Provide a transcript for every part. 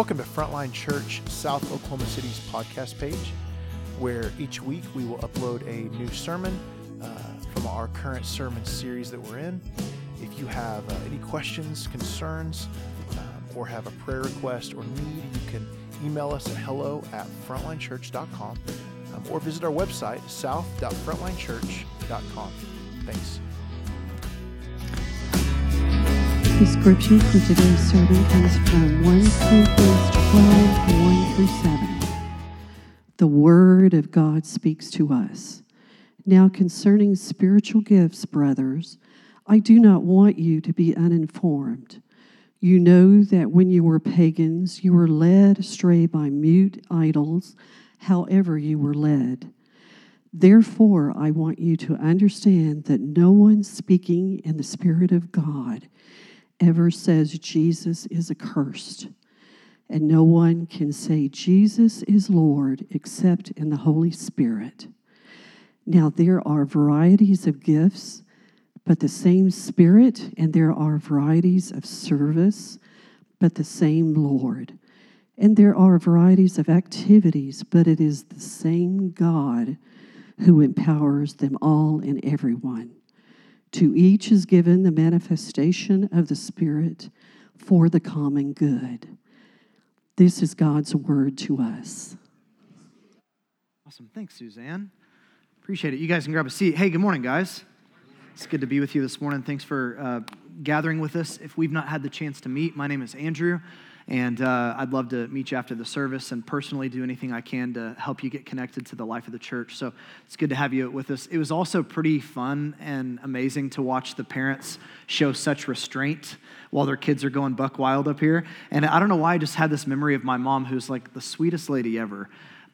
Welcome to Frontline Church South Oklahoma City's podcast page, where each week we will upload a new sermon uh, from our current sermon series that we're in. If you have uh, any questions, concerns, um, or have a prayer request or need, you can email us at hello at frontlinechurch.com um, or visit our website, south.frontlinechurch.com. Thanks. The scripture for today's sermon comes from 1 Corinthians 12 1 through 7. The Word of God speaks to us. Now, concerning spiritual gifts, brothers, I do not want you to be uninformed. You know that when you were pagans, you were led astray by mute idols, however, you were led. Therefore, I want you to understand that no one speaking in the Spirit of God ever says Jesus is accursed. And no one can say Jesus is Lord except in the Holy Spirit. Now, there are varieties of gifts, but the same Spirit, and there are varieties of service, but the same Lord. And there are varieties of activities, but it is the same God who empowers them all and everyone. To each is given the manifestation of the Spirit for the common good. This is God's word to us. Awesome. Thanks, Suzanne. Appreciate it. You guys can grab a seat. Hey, good morning, guys. It's good to be with you this morning. Thanks for uh, gathering with us. If we've not had the chance to meet, my name is Andrew. And uh, I'd love to meet you after the service and personally do anything I can to help you get connected to the life of the church. So it's good to have you with us. It was also pretty fun and amazing to watch the parents show such restraint while their kids are going buck wild up here. And I don't know why I just had this memory of my mom, who's like the sweetest lady ever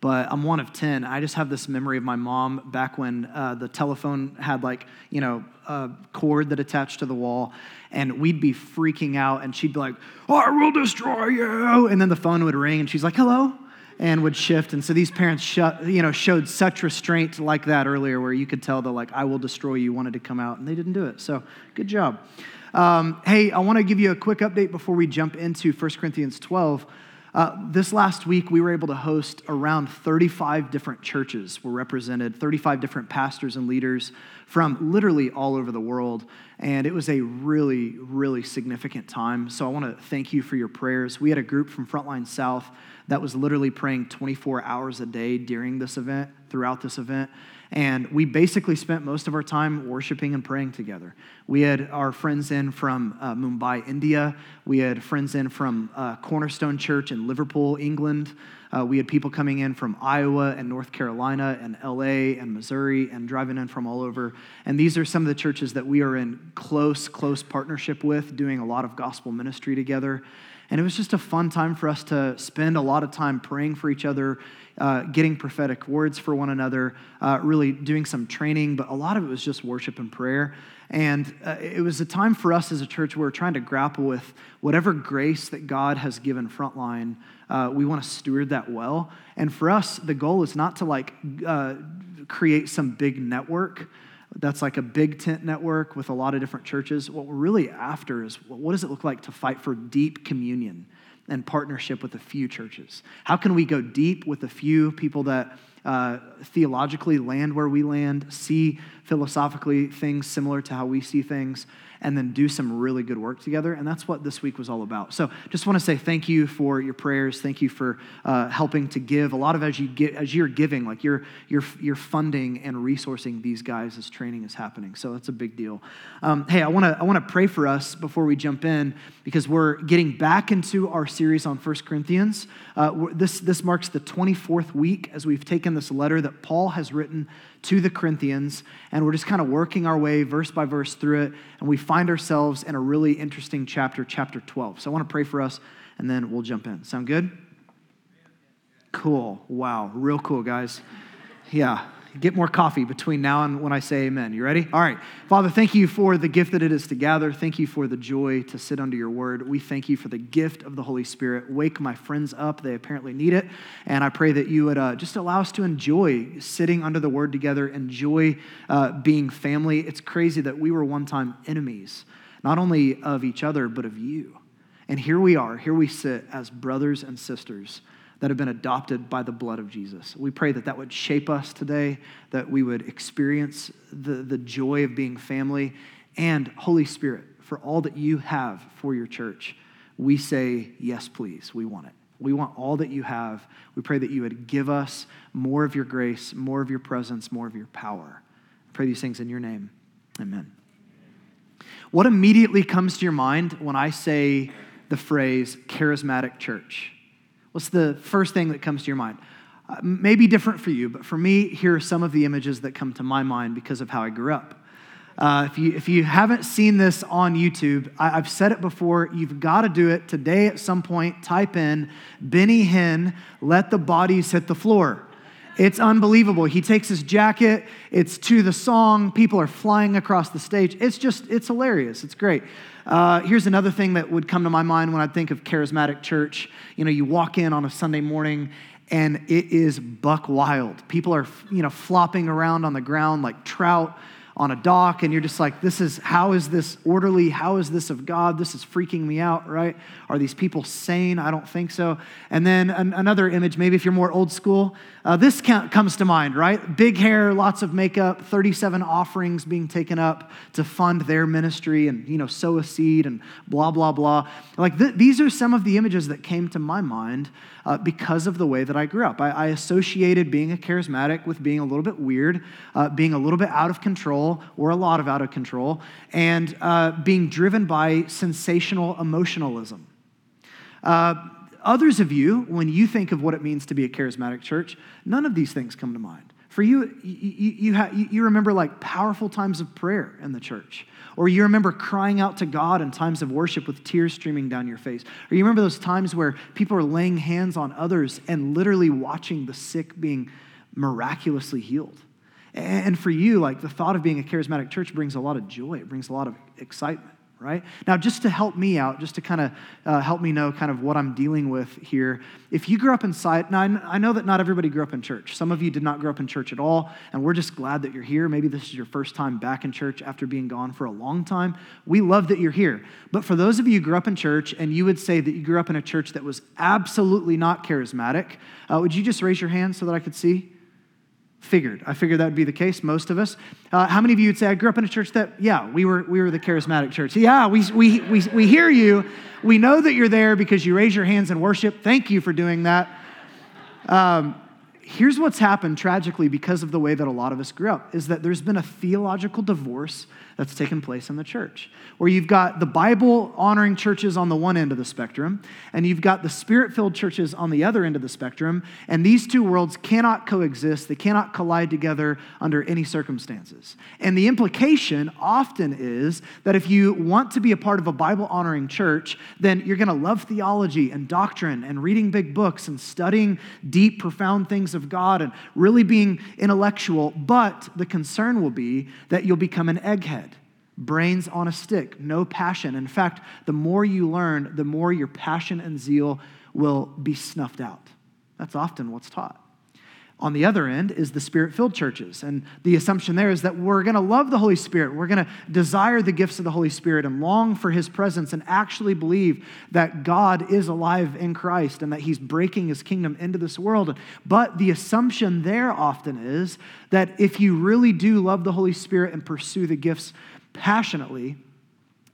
but I'm one of 10. I just have this memory of my mom back when uh, the telephone had like, you know, a cord that attached to the wall, and we'd be freaking out, and she'd be like, I will destroy you. And then the phone would ring, and she's like, hello, and would shift. And so these parents, shut, you know, showed such restraint like that earlier, where you could tell the like, I will destroy you wanted to come out, and they didn't do it. So good job. Um, hey, I want to give you a quick update before we jump into 1 Corinthians 12. Uh, this last week, we were able to host around 35 different churches were represented, 35 different pastors and leaders from literally all over the world. And it was a really, really significant time. So I want to thank you for your prayers. We had a group from Frontline South that was literally praying 24 hours a day during this event, throughout this event. And we basically spent most of our time worshiping and praying together. We had our friends in from uh, Mumbai, India. We had friends in from uh, Cornerstone Church in Liverpool, England. Uh, we had people coming in from Iowa and North Carolina and LA and Missouri and driving in from all over. And these are some of the churches that we are in close, close partnership with, doing a lot of gospel ministry together. And it was just a fun time for us to spend a lot of time praying for each other, uh, getting prophetic words for one another, uh, really doing some training, but a lot of it was just worship and prayer. And uh, it was a time for us as a church where we're trying to grapple with whatever grace that God has given Frontline. Uh, we want to steward that well. And for us, the goal is not to like uh, create some big network that's like a big tent network with a lot of different churches. What we're really after is what does it look like to fight for deep communion and partnership with a few churches? How can we go deep with a few people that uh, theologically land where we land, see philosophically things similar to how we see things, and then do some really good work together. And that's what this week was all about. So just want to say thank you for your prayers. Thank you for uh, helping to give. A lot of as you get as you're giving, like you're you're you're funding and resourcing these guys as training is happening. So that's a big deal. Um, hey, I want to I want to pray for us before we jump in because we're getting back into our series on First Corinthians. Uh, this this marks the 24th week as we've taken this letter that Paul has written to the Corinthians, and we're just kind of working our way verse by verse through it, and we find ourselves in a really interesting chapter, chapter 12. So I want to pray for us, and then we'll jump in. Sound good? Cool. Wow. Real cool, guys. Yeah get more coffee between now and when I say amen. You ready? All right. Father, thank you for the gift that it is to gather. Thank you for the joy to sit under your word. We thank you for the gift of the Holy Spirit. Wake my friends up. They apparently need it. And I pray that you would uh, just allow us to enjoy sitting under the word together, enjoy uh, being family. It's crazy that we were one time enemies, not only of each other, but of you. And here we are, here we sit as brothers and sisters that have been adopted by the blood of Jesus. We pray that that would shape us today, that we would experience the, the joy of being family. And Holy Spirit, for all that you have for your church, we say, yes, please. We want it. We want all that you have. We pray that you would give us more of your grace, more of your presence, more of your power. I pray these things in your name. Amen. What immediately comes to your mind when I say the phrase charismatic church? What's the first thing that comes to your mind? Uh, maybe different for you, but for me, here are some of the images that come to my mind because of how I grew up. Uh, if, you, if you haven't seen this on YouTube, I, have said it before. You've got to do it today at some point. Type in Benny Hinn, let the bodies hit the floor. It's unbelievable. He takes his jacket, it's to the song, people are flying across the stage. It's just, it's hilarious. It's great. Uh, here's another thing that would come to my mind when I think of charismatic church. You know, you walk in on a Sunday morning and it is buck wild. People are, you know, flopping around on the ground like trout on a dock and you're just like, this is, how is this orderly? How is this of God? This is freaking me out, right? Are these people sane? I don't think so. And then an, another image, maybe if you're more old school, uh, this comes to mind, right? Big hair, lots of makeup, 37 offerings being taken up to fund their ministry and, you know, sow a seed and blah, blah, blah. Like th- these are some of the images that came to my mind uh, because of the way that I grew up. I, I, associated being a charismatic with being a little bit weird, uh, being a little bit out of control, or a lot of out of control, and uh, being driven by sensational emotionalism. Uh, others of you, when you think of what it means to be a charismatic church, none of these things come to mind. For you, you, you, ha- you remember like powerful times of prayer in the church. Or you remember crying out to God in times of worship with tears streaming down your face. Or you remember those times where people are laying hands on others and literally watching the sick being miraculously healed. And for you, like the thought of being a charismatic church brings a lot of joy, it brings a lot of excitement right? Now, just to help me out, just to kind of uh, help me know kind of what I'm dealing with here, if you grew up inside, now I know that not everybody grew up in church. Some of you did not grow up in church at all, and we're just glad that you're here. Maybe this is your first time back in church after being gone for a long time. We love that you're here. But for those of you who grew up in church and you would say that you grew up in a church that was absolutely not charismatic, uh, would you just raise your hand so that I could see? Figured. I figured that would be the case, most of us. Uh, how many of you would say, I grew up in a church that, yeah, we were, we were the charismatic church? Yeah, we, we, we, we hear you. We know that you're there because you raise your hands in worship. Thank you for doing that. Um, here's what's happened tragically because of the way that a lot of us grew up is that there's been a theological divorce that's taken place in the church where you've got the bible honoring churches on the one end of the spectrum and you've got the spirit filled churches on the other end of the spectrum and these two worlds cannot coexist they cannot collide together under any circumstances. And the implication often is that if you want to be a part of a bible honoring church then you're going to love theology and doctrine and reading big books and studying deep profound things of God and really being intellectual, but the concern will be that you'll become an egghead. Brains on a stick, no passion. In fact, the more you learn, the more your passion and zeal will be snuffed out. That's often what's taught. On the other end is the spirit filled churches. And the assumption there is that we're going to love the Holy Spirit. We're going to desire the gifts of the Holy Spirit and long for his presence and actually believe that God is alive in Christ and that he's breaking his kingdom into this world. But the assumption there often is that if you really do love the Holy Spirit and pursue the gifts passionately,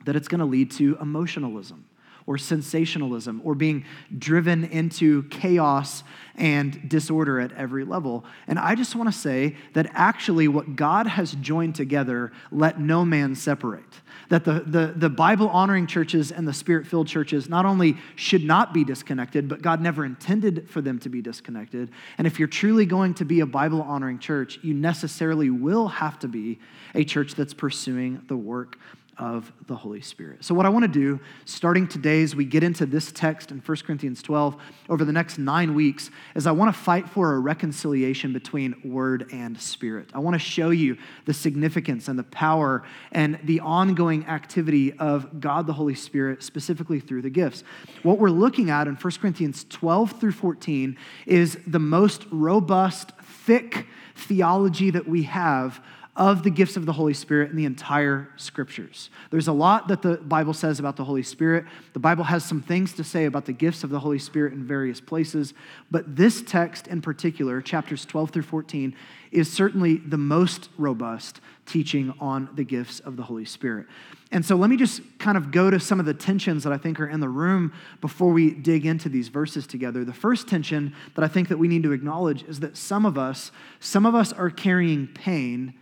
that it's going to lead to emotionalism or sensationalism or being driven into chaos and disorder at every level. And I just want to say that actually, what God has joined together, let no man separate. That the, the, the Bible honoring churches and the spirit filled churches not only should not be disconnected, but God never intended for them to be disconnected. And if you're truly going to be a Bible honoring church, you necessarily will have to be a church that's pursuing the work of the Holy Spirit. So, what I want to do, starting today as we get into this text in 1 Corinthians 12, over the next nine weeks, is I want to fight for a reconciliation between word and spirit. I want to show you the significance and the power and the ongoing activity of God the Holy Spirit, specifically through the gifts. What we're looking at in 1 Corinthians 12 through 14 is the most robust, thick theology that we have of the gifts of the Holy Spirit in the entire scriptures. There's a lot that the Bible says about the Holy Spirit. The Bible has some things to say about the gifts of the Holy Spirit in various places, but this text in particular, chapters 12 through 14, is certainly the most robust teaching on the gifts of the Holy Spirit. And so let me just kind of go to some of the tensions that I think are in the room before we dig into these verses together. The first tension that I think that we need to acknowledge is that some of us, some of us are carrying pain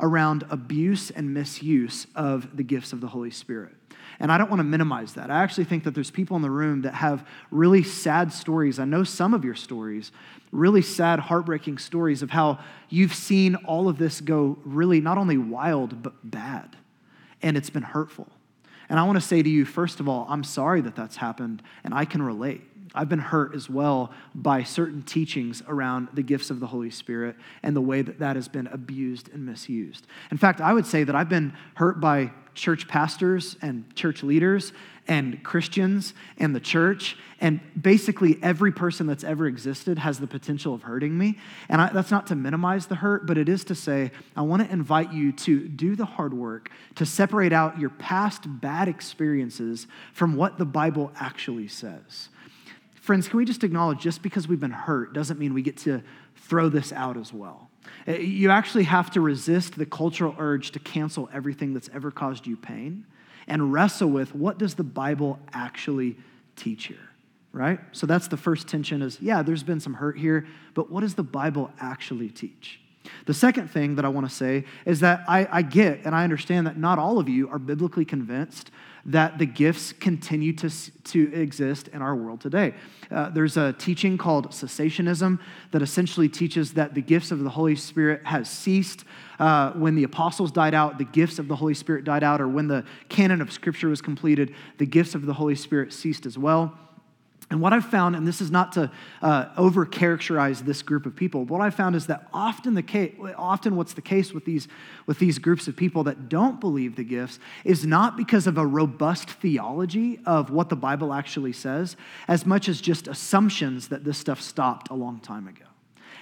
around abuse and misuse of the gifts of the Holy Spirit. And I don't want to minimize that. I actually think that there's people in the room that have really sad stories. I know some of your stories, really sad, heartbreaking stories of how you've seen all of this go really not only wild, but bad. And it's been hurtful. And I want to say to you, first of all, I'm sorry that that's happened, and I can relate. I've been hurt as well by certain teachings around the gifts of the Holy Spirit and the way that that has been abused and misused. In fact, I would say that I've been hurt by church pastors and church leaders and Christians and the church. And basically, every person that's ever existed has the potential of hurting me. And I, that's not to minimize the hurt, but it is to say, I want to invite you to do the hard work to separate out your past bad experiences from what the Bible actually says. Friends, can we just acknowledge just because we've been hurt doesn't mean we get to throw this out as well? Uh, you actually have to resist the cultural urge to cancel everything that's ever caused you pain and wrestle with what does the Bible actually teach here, right? So that's the first tension is, yeah, there's been some hurt here, but what does the Bible actually teach? The second thing that I want to say is that I, I, get and I understand that not all of you are biblically convinced that the gifts continue to, to exist in our world today. Uh, there's a teaching called cessationism that essentially teaches that the gifts of the Holy Spirit has ceased. Uh, when the apostles died out, the gifts of the Holy Spirit died out, or when the canon of Scripture was completed, the gifts of the Holy Spirit ceased as well. And what I've found, and this is not to uh, over characterize this group of people, what I've found is that often the case, often what's the case with these, with these groups of people that don't believe the gifts is not because of a robust theology of what the Bible actually says, as much as just assumptions that this stuff stopped a long time ago.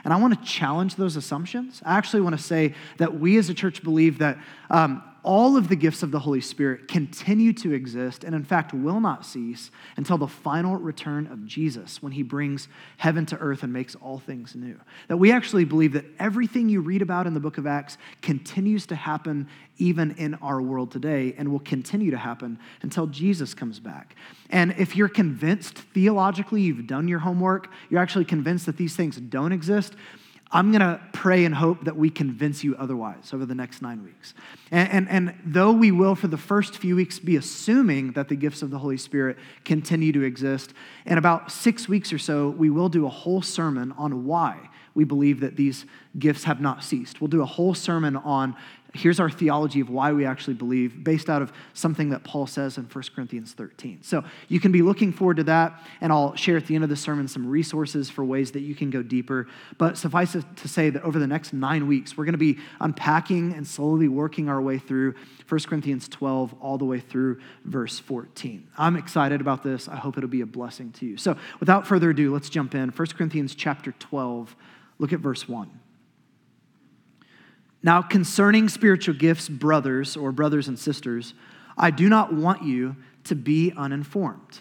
And I want to challenge those assumptions. I actually want to say that we as a church believe that um, all of the gifts of the Holy Spirit continue to exist and, in fact, will not cease until the final return of Jesus when he brings heaven to earth and makes all things new. That we actually believe that everything you read about in the book of Acts continues to happen even in our world today and will continue to happen until Jesus comes back. And if you're convinced theologically, you've done your homework, you're actually convinced that these things don't exist, I'm going to pray and hope that we convince you otherwise over the next nine weeks. And, and, and, though we will, for the first few weeks, be assuming that the gifts of the Holy Spirit continue to exist, in about six weeks or so, we will do a whole sermon on why we believe that these gifts have not ceased. We'll do a whole sermon on here's our theology of why we actually believe, based out of something that Paul says in 1 Corinthians 13. So you can be looking forward to that, and I'll share at the end of the sermon some resources for ways that you can go deeper. But suffice it to say that over the next nine weeks, we're going to be unpacking and slowly working our way through 1 Corinthians 12 all the way through verse 14. I'm excited about this. I hope it'll be a blessing to you. So without further ado, let's jump in. 1 Corinthians chapter 12, look at verse 1. Now, concerning spiritual gifts, brothers or brothers and sisters, I do not want you to be uninformed.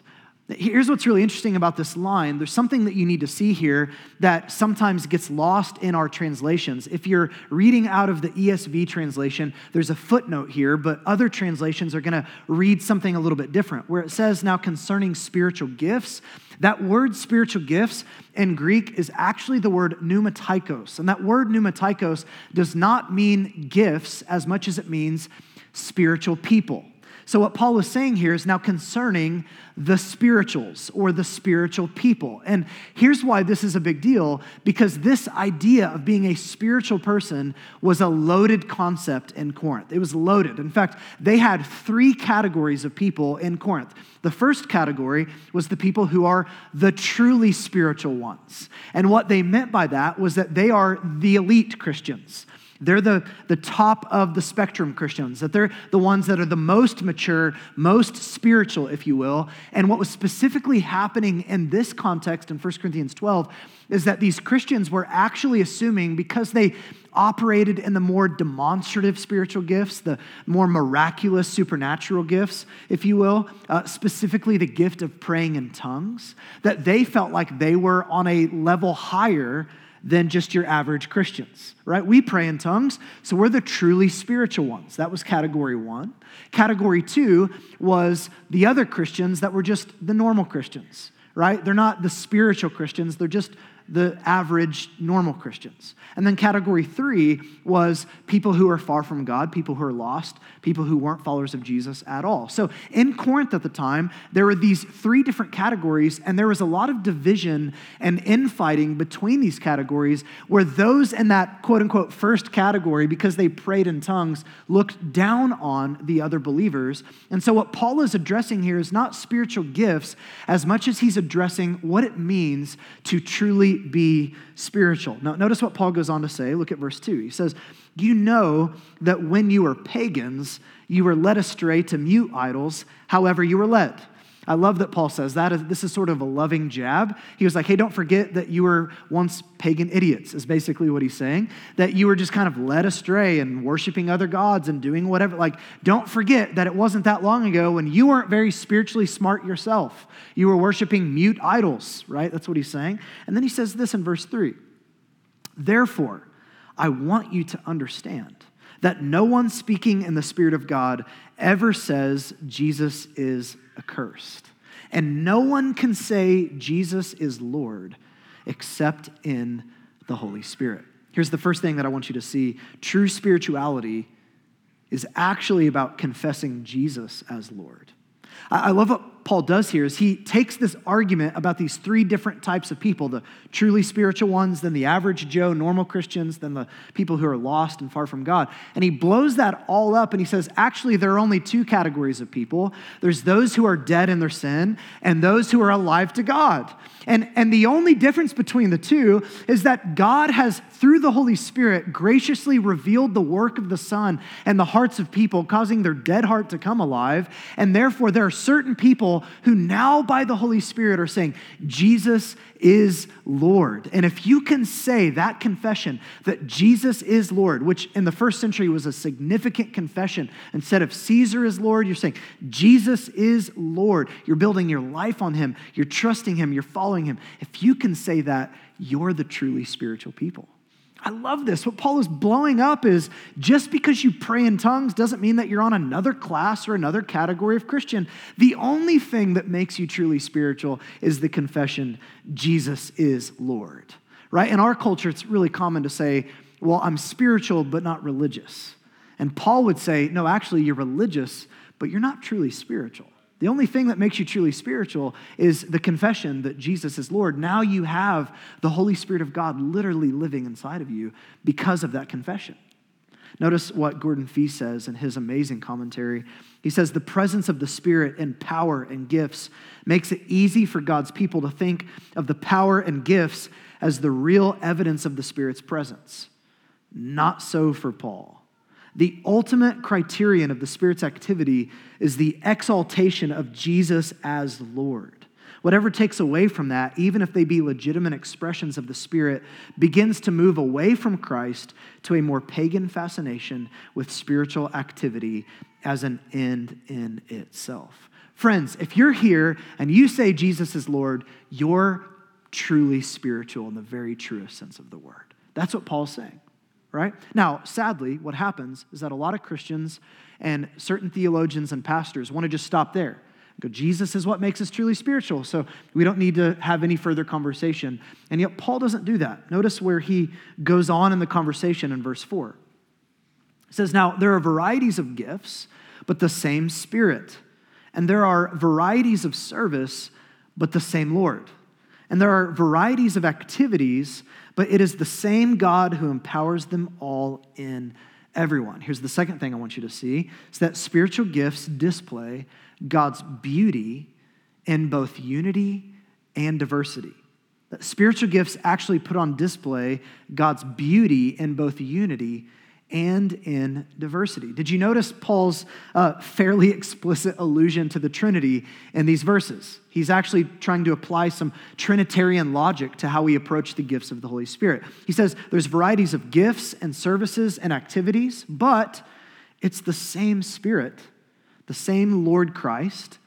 Here's what's really interesting about this line. There's something that you need to see here that sometimes gets lost in our translations. If you're reading out of the ESV translation, there's a footnote here, but other translations are going to read something a little bit different, where it says, Now concerning spiritual gifts, that word spiritual gifts in Greek is actually the word pneumatikos. And that word pneumatikos does not mean gifts as much as it means spiritual people. So, what Paul is saying here is now concerning the spirituals or the spiritual people. And here's why this is a big deal because this idea of being a spiritual person was a loaded concept in Corinth. It was loaded. In fact, they had three categories of people in Corinth. The first category was the people who are the truly spiritual ones. And what they meant by that was that they are the elite Christians. They're the, the top of the spectrum Christians, that they're the ones that are the most mature, most spiritual, if you will. And what was specifically happening in this context in 1 Corinthians 12 is that these Christians were actually assuming because they operated in the more demonstrative spiritual gifts, the more miraculous supernatural gifts, if you will, uh, specifically the gift of praying in tongues, that they felt like they were on a level higher than just your average Christians, right? We pray in tongues, so we're the truly spiritual ones. That was category one. Category two was the other Christians that were just the normal Christians, right? They're not the spiritual Christians, they're just the average normal Christians. And then category three was people who are far from God, people who are lost, people who weren't followers of Jesus at all. So in Corinth at the time, there were these three different categories, and there was a lot of division and infighting between these categories where those in that quote unquote first category, because they prayed in tongues, looked down on the other believers. And so what Paul is addressing here is not spiritual gifts as much as he's addressing what it means to truly be spiritual. Now, notice what Paul goes on to say. Look at verse 2. He says, You know that when you were pagans, you were led astray to mute idols, however, you were led. I love that Paul says that. This is sort of a loving jab. He was like, hey, don't forget that you were once pagan idiots, is basically what he's saying. That you were just kind of led astray and worshiping other gods and doing whatever. Like, don't forget that it wasn't that long ago when you weren't very spiritually smart yourself. You were worshiping mute idols, right? That's what he's saying. And then he says this in verse 3 Therefore, I want you to understand that no one speaking in the Spirit of God ever says Jesus is accursed. And no one can say Jesus is Lord except in the Holy Spirit. Here's the first thing that I want you to see true spirituality is actually about confessing Jesus as Lord. I love Paul does here is he takes this argument about these three different types of people the truly spiritual ones, then the average Joe, normal Christians, then the people who are lost and far from God. And he blows that all up and he says, actually, there are only two categories of people there's those who are dead in their sin and those who are alive to God. And, and the only difference between the two is that God has, through the Holy Spirit, graciously revealed the work of the Son and the hearts of people, causing their dead heart to come alive. And therefore, there are certain people who now, by the Holy Spirit, are saying, Jesus is Lord. And if you can say that confession, that Jesus is Lord, which in the first century was a significant confession, instead of Caesar is Lord, you're saying, Jesus is Lord. You're building your life on Him, you're trusting Him, you're following Him. If you can say that, you're the truly spiritual people. I love this. What Paul is blowing up is just because you pray in tongues doesn't mean that you're on another class or another category of Christian. The only thing that makes you truly spiritual is the confession Jesus is Lord. Right? In our culture, it's really common to say, well, I'm spiritual, but not religious. And Paul would say, no, actually, you're religious, but you're not truly spiritual. The only thing that makes you truly spiritual is the confession that Jesus is Lord. Now you have the Holy Spirit of God literally living inside of you because of that confession. Notice what Gordon Fee says in his amazing commentary. He says, The presence of the Spirit and power and gifts makes it easy for God's people to think of the power and gifts as the real evidence of the Spirit's presence. Not so for Paul. The ultimate criterion of the Spirit's activity is the exaltation of Jesus as Lord. Whatever takes away from that, even if they be legitimate expressions of the Spirit, begins to move away from Christ to a more pagan fascination with spiritual activity as an end in itself. Friends, if you're here and you say Jesus is Lord, you're truly spiritual in the very truest sense of the word. That's what Paul's saying right? Now, sadly, what happens is that a lot of Christians and certain theologians and pastors want to just stop there. Go, Jesus is what makes us truly spiritual, so we don't need to have any further conversation. And yet, Paul doesn't do that. Notice where he goes on in the conversation in verse 4. He says, Now, there are varieties of gifts, but the same Spirit. And there are varieties of service, but the same Lord. And there are varieties of activities, but it is the same God who empowers them all in everyone. Here's the second thing I want you to see is that spiritual gifts display God's beauty in both unity and diversity. That spiritual gifts actually put on display God's beauty in both unity and in diversity. Did you notice Paul's uh, fairly explicit allusion to the Trinity in these verses? He's actually trying to apply some Trinitarian logic to how we approach the gifts of the Holy Spirit. He says there's varieties of gifts and services and activities, but it's the same Spirit, the same Lord Christ,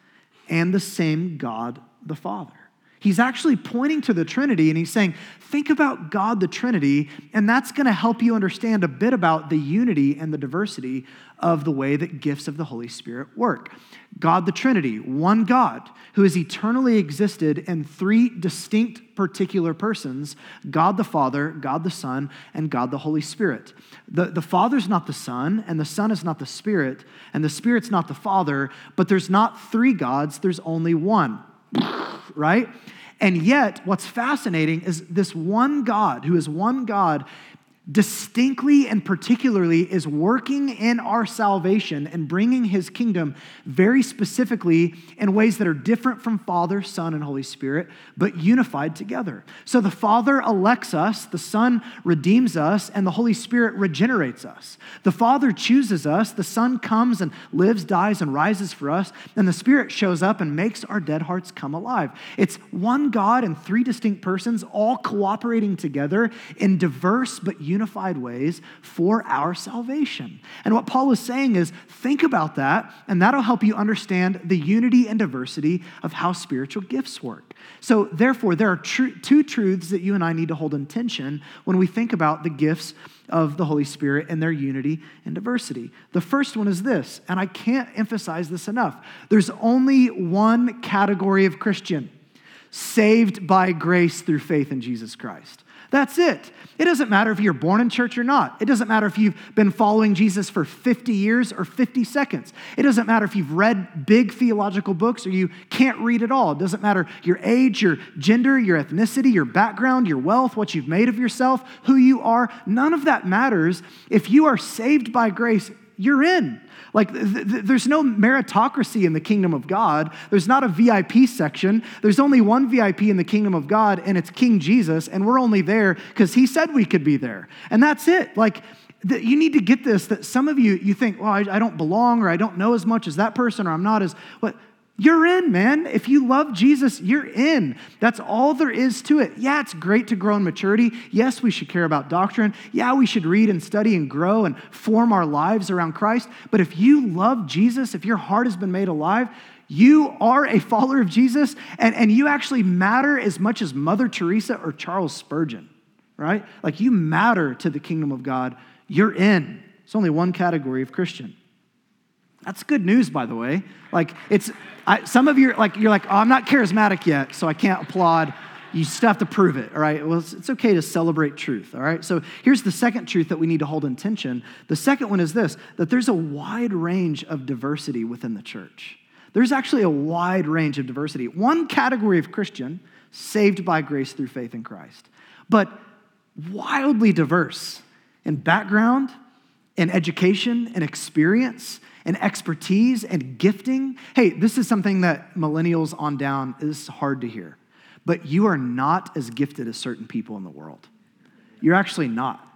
and the same God the Father. He's actually pointing to the Trinity and he's saying, think about God the Trinity, and that's going to help you understand a bit about the unity and the diversity of the way that gifts of the Holy Spirit work. God the Trinity, one God who has eternally existed in three distinct particular persons God the Father, God the Son, and God the Holy Spirit. The, the Father's not the Son, and the Son is not the Spirit, and the Spirit's not the Father, but there's not three gods, there's only one, right? And yet, what's fascinating is this one God, who is one God, distinctly and particularly is working in our salvation and bringing his kingdom very specifically in ways that are different from Father, Son, and Holy Spirit, but unified together. So the Father elects us, the Son redeems us, and the Holy Spirit regenerates us. The Father chooses us, the Son comes and lives, dies, and rises for us, and the Spirit shows up and makes our dead hearts come alive. It's one God and three distinct persons, all cooperating together in diverse but unified unified ways for our salvation. And what Paul is saying is think about that, and that'll help you understand the unity and diversity of how spiritual gifts work. So, therefore, there are tr- two truths that you and I need to hold in tension when we think about the gifts of the Holy Spirit and their unity and diversity. The first one is this, and I can't emphasize this enough there's only one category of Christian saved by grace through faith in Jesus Christ. That's it. It doesn't matter if you're born in church or not. It doesn't matter if you've been following Jesus for 50 years or 50 seconds. It doesn't matter if you've read big theological books or you can't read at all. It doesn't matter your age, your gender, your ethnicity, your background, your wealth, what you've made of yourself, who you are. None of that matters. If you are saved by grace, you're in. Like, th- th- there's no meritocracy in the kingdom of God. There's not a VIP section. There's only one VIP in the kingdom of God, and it's King Jesus, and we're only there because he said we could be there. And that's it. Like, you need to get this that some of you, you think, well, I, I don't belong, or I don't know as much as that person, or I'm not as what. You're in, man. If you love Jesus, you're in. That's all there is to it. Yeah, it's great to grow in maturity. Yes, we should care about doctrine. Yeah, we should read and study and grow and form our lives around Christ. But if you love Jesus, if your heart has been made alive, you are a follower of Jesus and, and you actually matter as much as Mother Teresa or Charles Spurgeon, right? Like you matter to the kingdom of God. You're in. It's only one category of Christian. That's good news, by the way. Like it's I, some of you like you're like, oh, I'm not charismatic yet, so I can't applaud. You still have to prove it, all right? Well, it's, it's okay to celebrate truth, all right? So here's the second truth that we need to hold in tension. The second one is this that there's a wide range of diversity within the church. There's actually a wide range of diversity. One category of Christian, saved by grace through faith in Christ, but wildly diverse in background, in education, in experience, and expertise and gifting. Hey, this is something that millennials on down is hard to hear. But you are not as gifted as certain people in the world. You're actually not.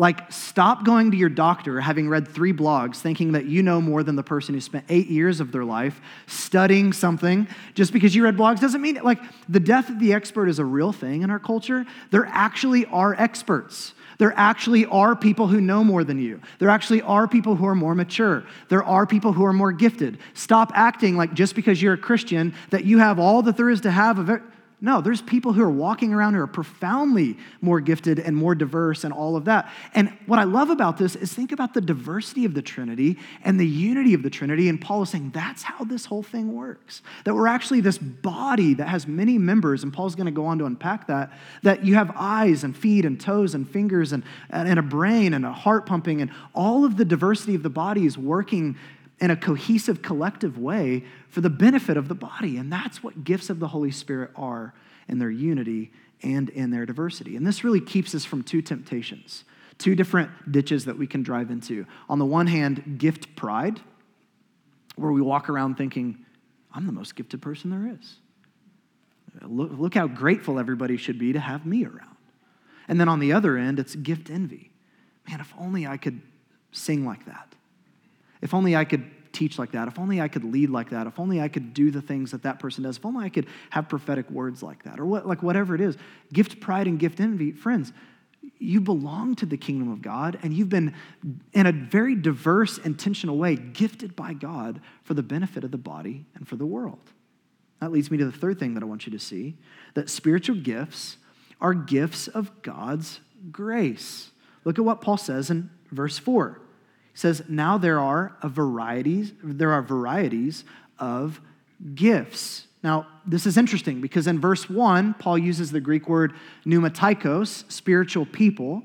Like, stop going to your doctor having read three blogs thinking that you know more than the person who spent eight years of their life studying something. Just because you read blogs doesn't mean, it. like, the death of the expert is a real thing in our culture. There actually are experts. There actually are people who know more than you. There actually are people who are more mature. There are people who are more gifted. Stop acting like just because you're a Christian that you have all that there is to have of it. No, there's people who are walking around who are profoundly more gifted and more diverse and all of that. And what I love about this is think about the diversity of the Trinity and the unity of the Trinity. And Paul is saying that's how this whole thing works. That we're actually this body that has many members, and Paul's going to go on to unpack that, that you have eyes and feet and toes and fingers and, and a brain and a heart pumping, and all of the diversity of the body is working in a cohesive, collective way for the benefit of the body. And that's what gifts of the Holy Spirit are in their unity and in their diversity. And this really keeps us from two temptations, two different ditches that we can drive into. On the one hand, gift pride, where we walk around thinking, I'm the most gifted person there is. Look, look how grateful everybody should be to have me around. And then on the other end, it's gift envy. Man, if only I could sing like that. If only I could teach like that. If only I could lead like that. If only I could do the things that that person does. If only I could have prophetic words like that or what, like whatever it is. Gift pride and gift envy. Friends, you belong to the kingdom of God and you've been, in a very diverse, intentional way, gifted by God for the benefit of the body and for the world. That leads me to the third thing that I want you to see that spiritual gifts are gifts of God's grace. Look at what Paul says in verse 4. Says, Now there are a varieties, there are varieties of gifts. Now, this is interesting because in verse 1, Paul uses the Greek word pneumatikos, spiritual people.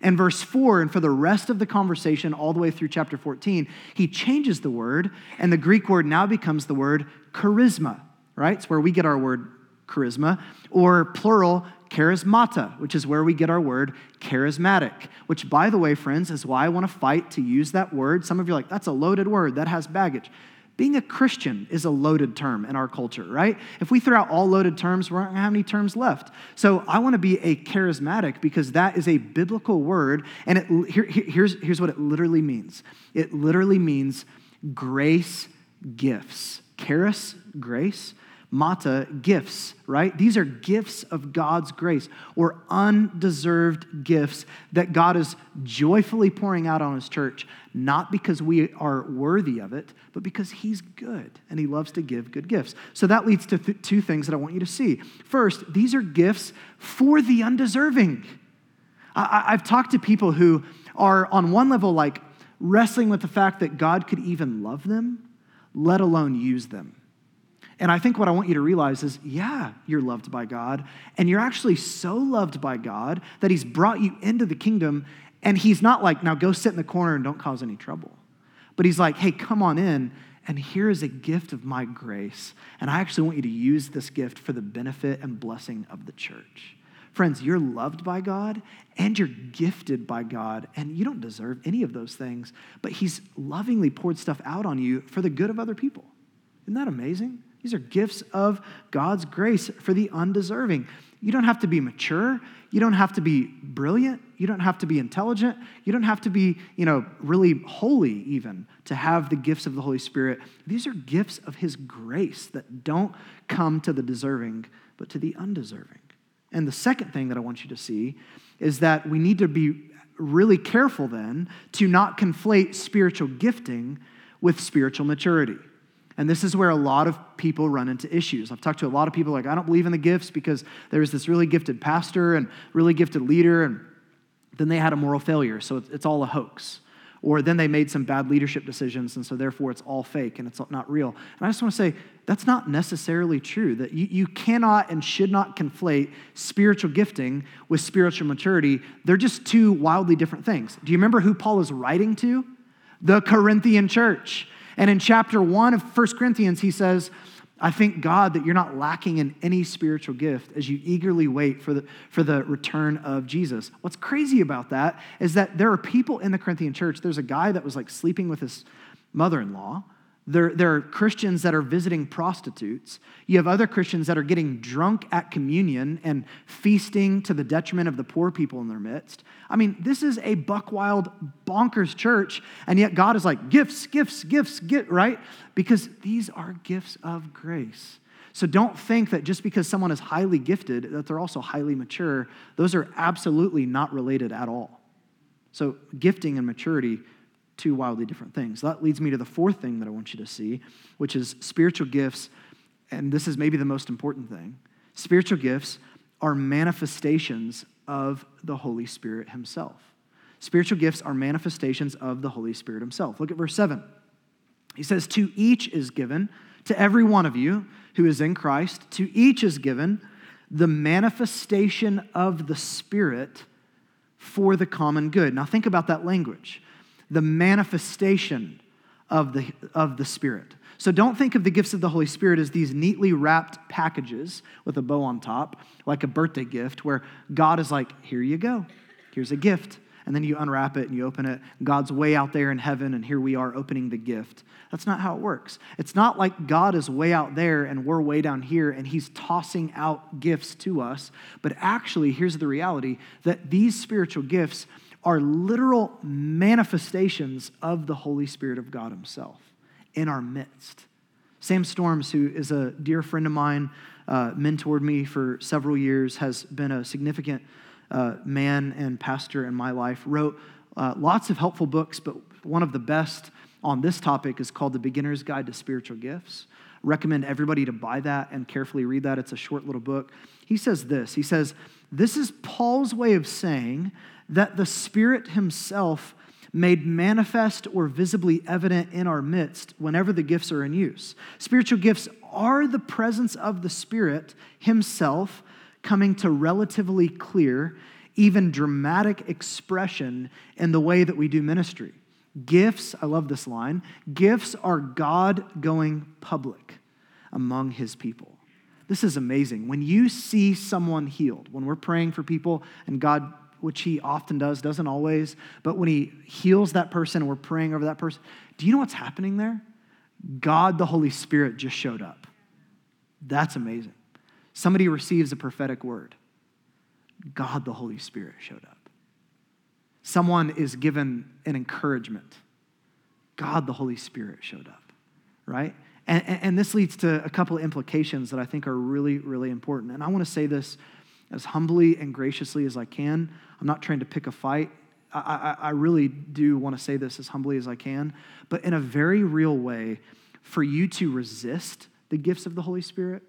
And verse 4, and for the rest of the conversation, all the way through chapter 14, he changes the word, and the Greek word now becomes the word charisma, right? It's where we get our word charisma, or plural, charismata, which is where we get our word charismatic, which, by the way, friends, is why I want to fight to use that word. Some of you are like, that's a loaded word, that has baggage. Being a Christian is a loaded term in our culture, right? If we throw out all loaded terms, we aren't going to have any terms left. So I want to be a charismatic because that is a biblical word, and it, here, here's, here's what it literally means it literally means grace gifts. Charis, grace, mata, gifts, right? These are gifts of God's grace or undeserved gifts that God is joyfully pouring out on his church, not because we are worthy of it, but because he's good and he loves to give good gifts. So that leads to th- two things that I want you to see. First, these are gifts for the undeserving. I- I've talked to people who are, on one level, like wrestling with the fact that God could even love them, let alone use them. And I think what I want you to realize is yeah, you're loved by God. And you're actually so loved by God that He's brought you into the kingdom. And He's not like, now go sit in the corner and don't cause any trouble. But He's like, hey, come on in. And here is a gift of my grace. And I actually want you to use this gift for the benefit and blessing of the church. Friends, you're loved by God and you're gifted by God, and you don't deserve any of those things, but He's lovingly poured stuff out on you for the good of other people. Isn't that amazing? These are gifts of God's grace for the undeserving. You don't have to be mature. You don't have to be brilliant. You don't have to be intelligent. You don't have to be, you know, really holy even to have the gifts of the Holy Spirit. These are gifts of His grace that don't come to the deserving, but to the undeserving. And the second thing that I want you to see is that we need to be really careful then to not conflate spiritual gifting with spiritual maturity. And this is where a lot of people run into issues. I've talked to a lot of people like, I don't believe in the gifts because there was this really gifted pastor and really gifted leader, and then they had a moral failure, so it's all a hoax. Or then they made some bad leadership decisions, and so therefore it's all fake and it's not real. And I just want to say that's not necessarily true, that you, you cannot and should not conflate spiritual gifting with spiritual maturity. They're just two wildly different things. Do you remember who Paul is writing to? The Corinthian church. And in chapter one of 1 Corinthians, he says, I thank God that you're not lacking in any spiritual gift as you eagerly wait for the, for the return of Jesus. What's crazy about that is that there are people in the Corinthian church. There's a guy that was like sleeping with his mother in law. There, there are Christians that are visiting prostitutes. You have other Christians that are getting drunk at communion and feasting to the detriment of the poor people in their midst. I mean, this is a buck wild, bonkers church, and yet God is like, gifts, gifts, gifts, get right? Because these are gifts of grace. So don't think that just because someone is highly gifted, that they're also highly mature. Those are absolutely not related at all. So gifting and maturity two wildly different things. That leads me to the fourth thing that I want you to see, which is spiritual gifts. And this is maybe the most important thing. Spiritual gifts are manifestations of the Holy Spirit Himself. Spiritual gifts are manifestations of the Holy Spirit Himself. Look at verse 7. He says, To each is given, to every one of you who is in Christ, to each is given the manifestation of the Spirit for the common good. Now, think about that language the manifestation of the, of the Spirit. So don't think of the gifts of the Holy Spirit as these neatly wrapped packages with a bow on top, like a birthday gift, where God is like, here you go, here's a gift. And then you unwrap it and you open it. God's way out there in heaven, and here we are opening the gift. That's not how it works. It's not like God is way out there and we're way down here and He's tossing out gifts to us. But actually, here's the reality that these spiritual gifts are literal manifestations of the Holy Spirit of God Himself in our midst. Sam Storms, who is a dear friend of mine, uh, mentored me for several years, has been a significant uh, man and pastor in my life, wrote uh, lots of helpful books, but one of the best on this topic is called The Beginner's Guide to Spiritual Gifts. Recommend everybody to buy that and carefully read that. It's a short little book. He says this He says, This is Paul's way of saying that the Spirit Himself made manifest or visibly evident in our midst whenever the gifts are in use. Spiritual gifts are the presence of the Spirit Himself coming to relatively clear, even dramatic expression in the way that we do ministry. Gifts, I love this line, gifts are God going public among His people. This is amazing. When you see someone healed, when we're praying for people and God which he often does, doesn't always, but when he heals that person and we're praying over that person, do you know what's happening there? God, the Holy Spirit, just showed up. That's amazing. Somebody receives a prophetic word. God, the Holy Spirit, showed up. Someone is given an encouragement. God, the Holy Spirit, showed up, right? And, and, this leads to a couple of implications that I think are really, really important. And I want to say this as humbly and graciously as I can. I'm not trying to pick a fight. I, I, I really do want to say this as humbly as I can, but in a very real way, for you to resist the gifts of the Holy Spirit,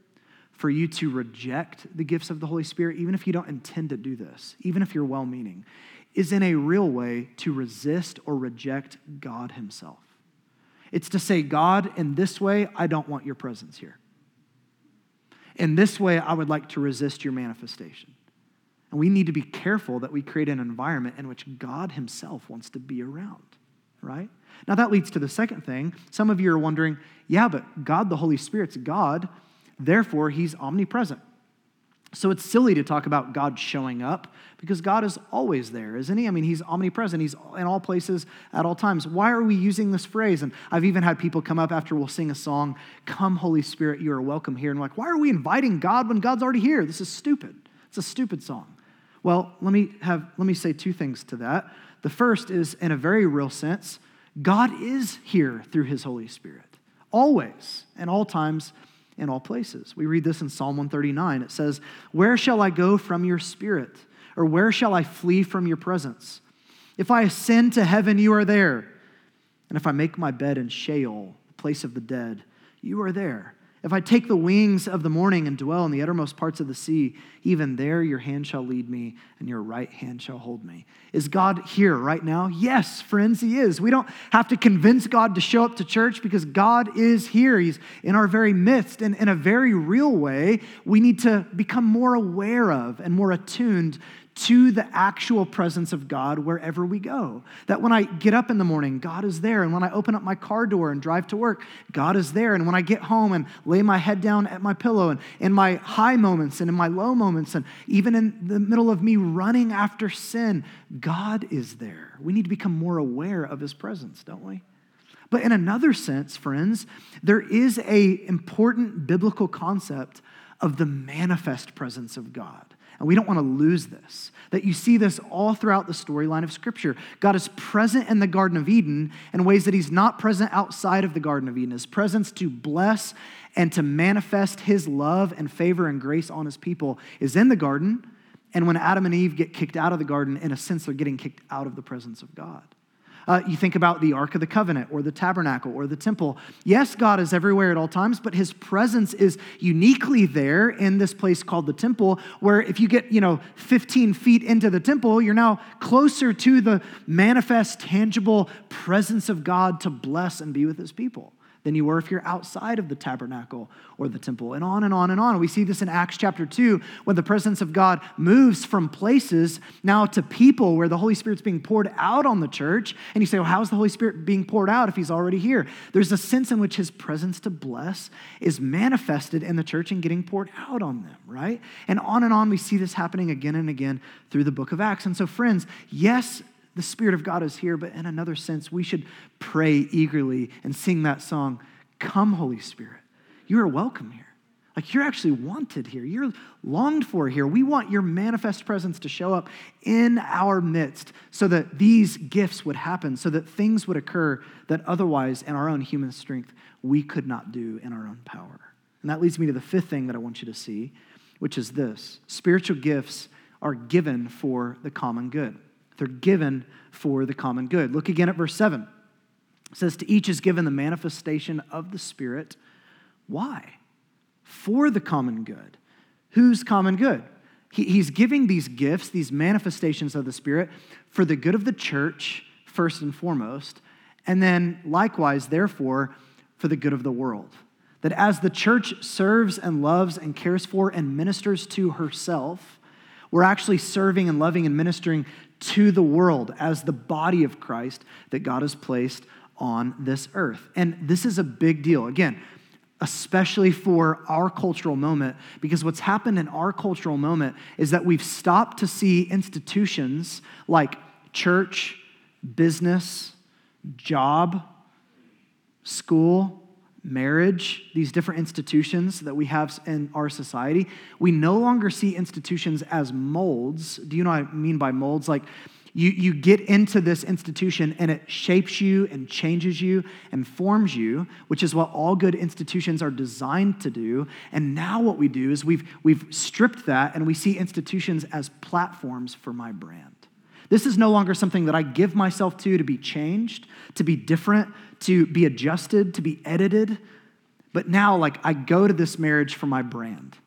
for you to reject the gifts of the Holy Spirit, even if you don't intend to do this, even if you're well meaning, is in a real way to resist or reject God Himself. It's to say, God, in this way, I don't want your presence here. In this way, I would like to resist your manifestation. And we need to be careful that we create an environment in which God Himself wants to be around, right? Now, that leads to the second thing. Some of you are wondering, yeah, but God, the Holy Spirit's God, therefore, He's omnipresent. So it's silly to talk about God showing up because God is always there, isn't He? I mean, He's omnipresent, He's in all places at all times. Why are we using this phrase? And I've even had people come up after we'll sing a song, Come, Holy Spirit, you are welcome here. And like, why are we inviting God when God's already here? This is stupid. It's a stupid song. Well, let me have let me say two things to that. The first is in a very real sense, God is here through his Holy Spirit. Always and all times in all places. We read this in Psalm 139. It says, "Where shall I go from your spirit? Or where shall I flee from your presence? If I ascend to heaven, you are there. And if I make my bed in Sheol, the place of the dead, you are there. If I take the wings of the morning and dwell in the uttermost parts of the sea, even there your hand shall lead me and your right hand shall hold me. Is God here right now? Yes, friends, He is. We don't have to convince God to show up to church because God is here. He's in our very midst. And in a very real way, we need to become more aware of and more attuned to the actual presence of God wherever we go. That when I get up in the morning, God is there. And when I open up my car door and drive to work, God is there. And when I get home and lay my head down at my pillow, and in my high moments and in my low moments, and even in the middle of me running after sin, God is there. We need to become more aware of his presence, don't we? But in another sense, friends, there is a important biblical concept of the manifest presence of God. And we don't want to lose this. That you see this all throughout the storyline of Scripture. God is present in the Garden of Eden in ways that He's not present outside of the Garden of Eden. His presence to bless and to manifest His love and favor and grace on His people is in the garden. And when Adam and Eve get kicked out of the garden, in a sense, they're getting kicked out of the presence of God. Uh, you think about the Ark of the Covenant or the tabernacle or the temple. Yes, God is everywhere at all times, but his presence is uniquely there in this place called the temple, where if you get, you know, 15 feet into the temple, you're now closer to the manifest, tangible presence of God to bless and be with his people than you were if you're outside of the tabernacle or the temple, and on and on and on. We see this in Acts chapter 2 when the presence of God moves from places now to people where the Holy Spirit's being poured out on the church. And you say, well, how's the Holy Spirit being poured out if he's already here? There's a sense in which his presence to bless is manifested in the church and getting poured out on them, right? And on and on, we see this happening again and again through the book of Acts. And so, friends, yes, the Spirit of God is here, but in another sense, we should pray eagerly and sing that song, Come, Holy Spirit. You are welcome here. Like you're actually wanted here. You're longed for here. We want your manifest presence to show up in our midst so that these gifts would happen, so that things would occur that otherwise, in our own human strength, we could not do in our own power. And that leads me to the fifth thing that I want you to see, which is this spiritual gifts are given for the common good. They're given for the common good. Look again at verse 7. It says, To each is given the manifestation of the Spirit. Why? For the common good. Whose common good? He, he's giving these gifts, these manifestations of the Spirit, for the good of the church, first and foremost, and then likewise, therefore, for the good of the world. That as the church serves and loves and cares for and ministers to herself, we're actually serving and loving and ministering to the world as the body of Christ that God has placed on this earth. And this is a big deal. Again, especially for our cultural moment, because what's happened in our cultural moment is that we've stopped to see institutions like church, business, job, school, marriage, these different institutions that we have in our society, we no longer see institutions as molds. Do you know what I mean by molds? Like you, you get into this institution and it shapes you and changes you and forms you, which is what all good institutions are designed to do. And now what we do is we've, we've stripped that and we see institutions as platforms for my brand. This is no longer something that I give myself to to be changed, to be different, to be adjusted, to be edited. But now, like, I go to this marriage for my brand.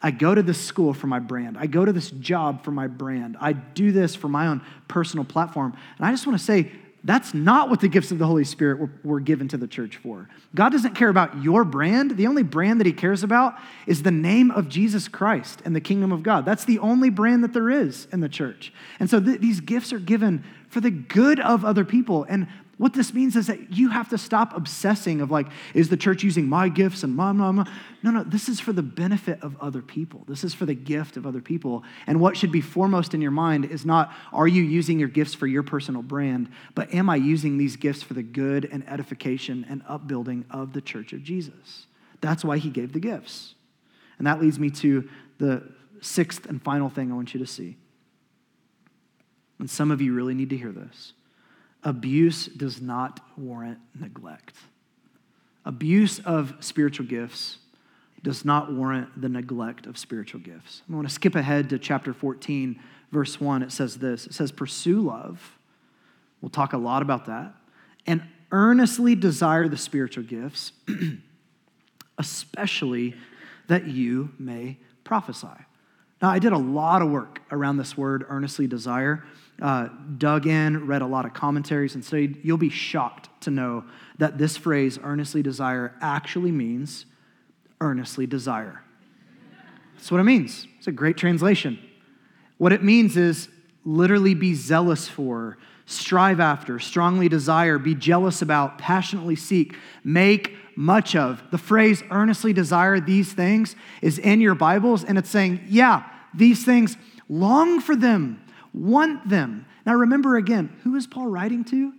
I go to this school for my brand. I go to this job for my brand. I do this for my own personal platform. And I just want to say, that's not what the gifts of the Holy Spirit were, were, given to the church for. God doesn't care about your brand. The only brand that He cares about is the name of Jesus Christ and the kingdom of God. That's the only brand that there is in the church. And so th- these gifts are given for the good of other people. And what this means is that you have to stop obsessing of like, is the church using my gifts and mom, mom, mom? No, no, this is for the benefit of other people. This is for the gift of other people. And what should be foremost in your mind is not, are you using your gifts for your personal brand, but am I using these gifts for the good and edification and upbuilding of the church of Jesus? That's why he gave the gifts. And that leads me to the sixth and final thing I want you to see. And some of you really need to hear this. Abuse does not warrant neglect. Abuse of spiritual gifts does not warrant the neglect of spiritual gifts. I want to skip ahead to chapter 14, verse 1. It says this It says, Pursue love. We'll talk a lot about that. And earnestly desire the spiritual gifts, especially that you may prophesy. Now, I did a lot of work around this word, earnestly desire uh, dug in, read a lot of commentaries, and studied, you'll be shocked to know that this phrase, earnestly desire, actually means earnestly desire. That's what it means. It's a great translation. What it means is literally be zealous for, strive after, strongly desire, be jealous about, passionately seek, make much of. The phrase earnestly desire these things is in your Bibles, and it's saying, yeah, these things, long for them want them. Now remember again, who is Paul writing to?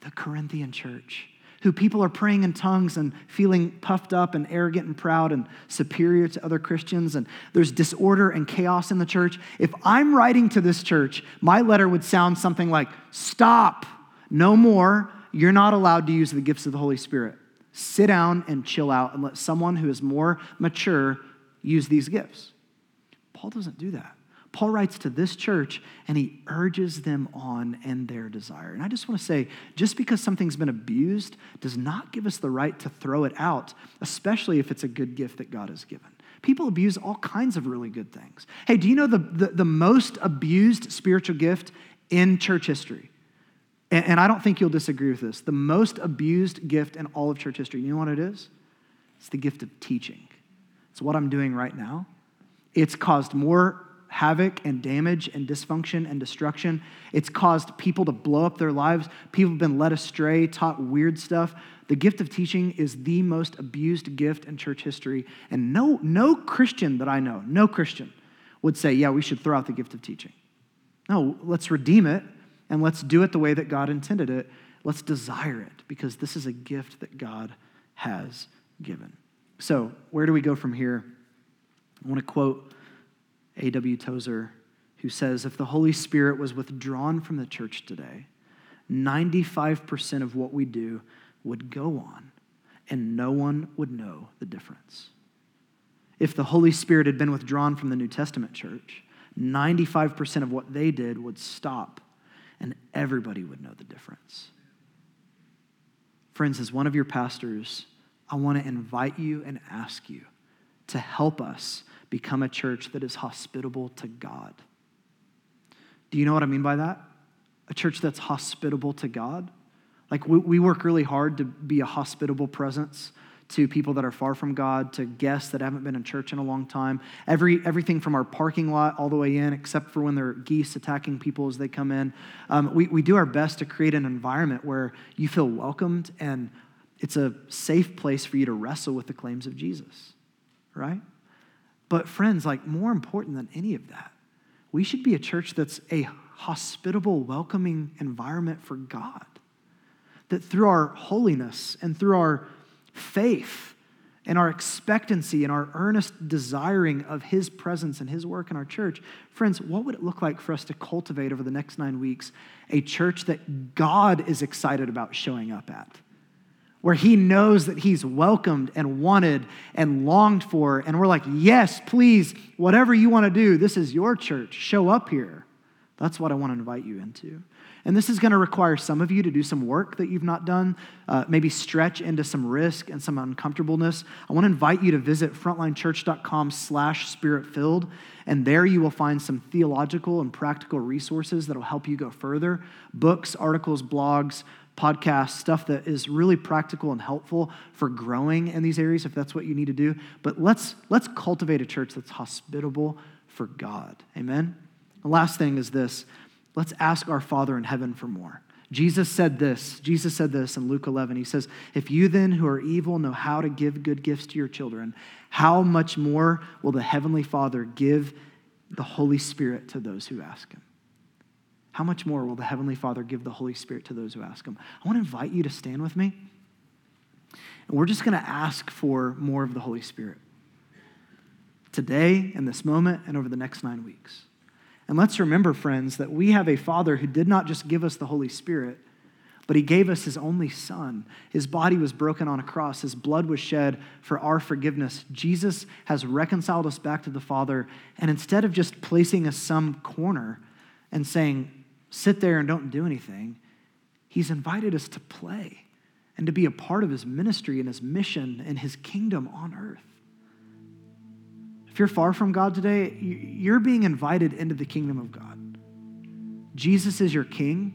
The Corinthian church, who people are praying in tongues and feeling puffed up and arrogant and proud and superior to other Christians, and there's disorder and chaos in the church. If I'm writing to this church, my letter would sound something like Stop, no more. You're not allowed to use the gifts of the Holy Spirit. Sit down and chill out and let someone who is more mature use these gifts. Paul doesn't do that. Paul writes to this church and he urges them on in their desire. And I just want to say just because something's been abused does not give us the right to throw it out, especially if it's a good gift that God has given. People abuse all kinds of really good things. Hey, do you know the, the, the most abused spiritual gift in church history? And, and I don't think you'll disagree with this. The most abused gift in all of church history, you know what it is? It's the gift of teaching. It's what I'm doing right now. It's caused more havoc and damage and dysfunction and destruction. It's caused people to blow up their lives. People have been led astray, taught weird stuff. The gift of teaching is the most abused gift in church history. And no, no Christian that I know, no Christian would say, yeah, we should throw out the gift of teaching. No, let's redeem it and let's do it the way that God intended it. Let's desire it because this is a gift that God has given. So, where do we go from here? I want to quote A.W. Tozer, who says If the Holy Spirit was withdrawn from the church today, 95% of what we do would go on, and no one would know the difference. If the Holy Spirit had been withdrawn from the New Testament church, 95% of what they did would stop, and everybody would know the difference. Friends, as one of your pastors, I want to invite you and ask you to help us become a church that is hospitable to God. Do you know what I mean by that? A church that's hospitable to God. Like, we, we work really hard to be a hospitable presence to people that are far from God, to guests that haven't been in church in a long time. Every, everything from our parking lot all the way in, except for when there are geese attacking people as they come in. Um, we, we do our best to create an environment where you feel welcomed and it's a safe place for you to wrestle with the claims of Jesus, right? But, friends, like more important than any of that, we should be a church that's a hospitable, welcoming environment for God. That through our holiness and through our faith and our expectancy and our earnest desiring of His presence and His work in our church, friends, what would it look like for us to cultivate over the next nine weeks a church that God is excited about showing up at? Where he knows that he's welcomed and wanted and longed for. And we're like, yes, please, whatever you want to do, this is your church. Show up here. That's what I want to invite you into. And this is going to require some of you to do some work that you've not done, uh, maybe stretch into some risk and some uncomfortableness. I want to invite you to visit frontlinechurch.com slash spirit-filled, and there you will find some theological and practical resources that will help you go further. Books, articles, blogs, podcasts, stuff that is really practical and helpful for growing in these areas if that's what you need to do. But let's, let's cultivate a church that's hospitable for God. Amen? The last thing is this Let's ask our Father in heaven for more. Jesus said this. Jesus said this in Luke 11. He says, If you then who are evil know how to give good gifts to your children, how much more will the Heavenly Father give the Holy Spirit to those who ask Him? How much more will the Heavenly Father give the Holy Spirit to those who ask Him? I want to invite you to stand with me. And we're just going to ask for more of the Holy Spirit today, in this moment, and over the next nine weeks. And let's remember, friends, that we have a Father who did not just give us the Holy Spirit, but he gave us his only Son. His body was broken on a cross, his blood was shed for our forgiveness. Jesus has reconciled us back to the Father. And instead of just placing us some corner and saying, sit there and don't do anything, he's invited us to play and to be a part of his ministry and his mission and his kingdom on earth. If you're far from God today, you're being invited into the kingdom of God. Jesus is your king.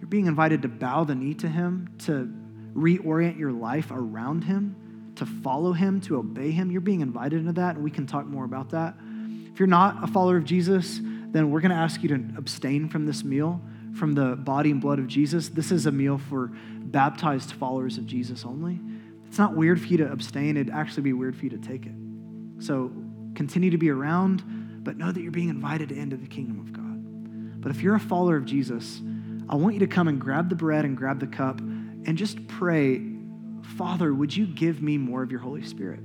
You're being invited to bow the knee to him, to reorient your life around him, to follow him, to obey him. You're being invited into that, and we can talk more about that. If you're not a follower of Jesus, then we're going to ask you to abstain from this meal, from the body and blood of Jesus. This is a meal for baptized followers of Jesus only. It's not weird for you to abstain, it'd actually be weird for you to take it. So continue to be around, but know that you're being invited into the kingdom of God. But if you're a follower of Jesus, I want you to come and grab the bread and grab the cup and just pray, Father, would you give me more of your Holy Spirit?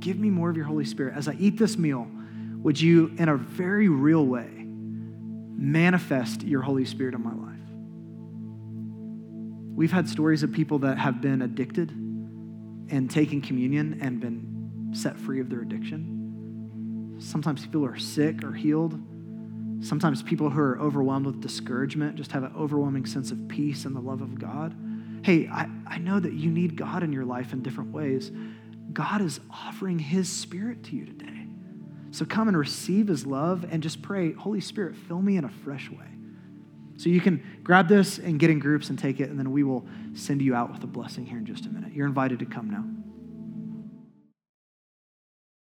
Give me more of your Holy Spirit. As I eat this meal, would you, in a very real way, manifest your Holy Spirit in my life? We've had stories of people that have been addicted and taken communion and been set free of their addiction. Sometimes people are sick or healed. Sometimes people who are overwhelmed with discouragement just have an overwhelming sense of peace and the love of God. Hey, I, I know that you need God in your life in different ways. God is offering His Spirit to you today. So come and receive His love and just pray, Holy Spirit, fill me in a fresh way. So you can grab this and get in groups and take it, and then we will send you out with a blessing here in just a minute. You're invited to come now.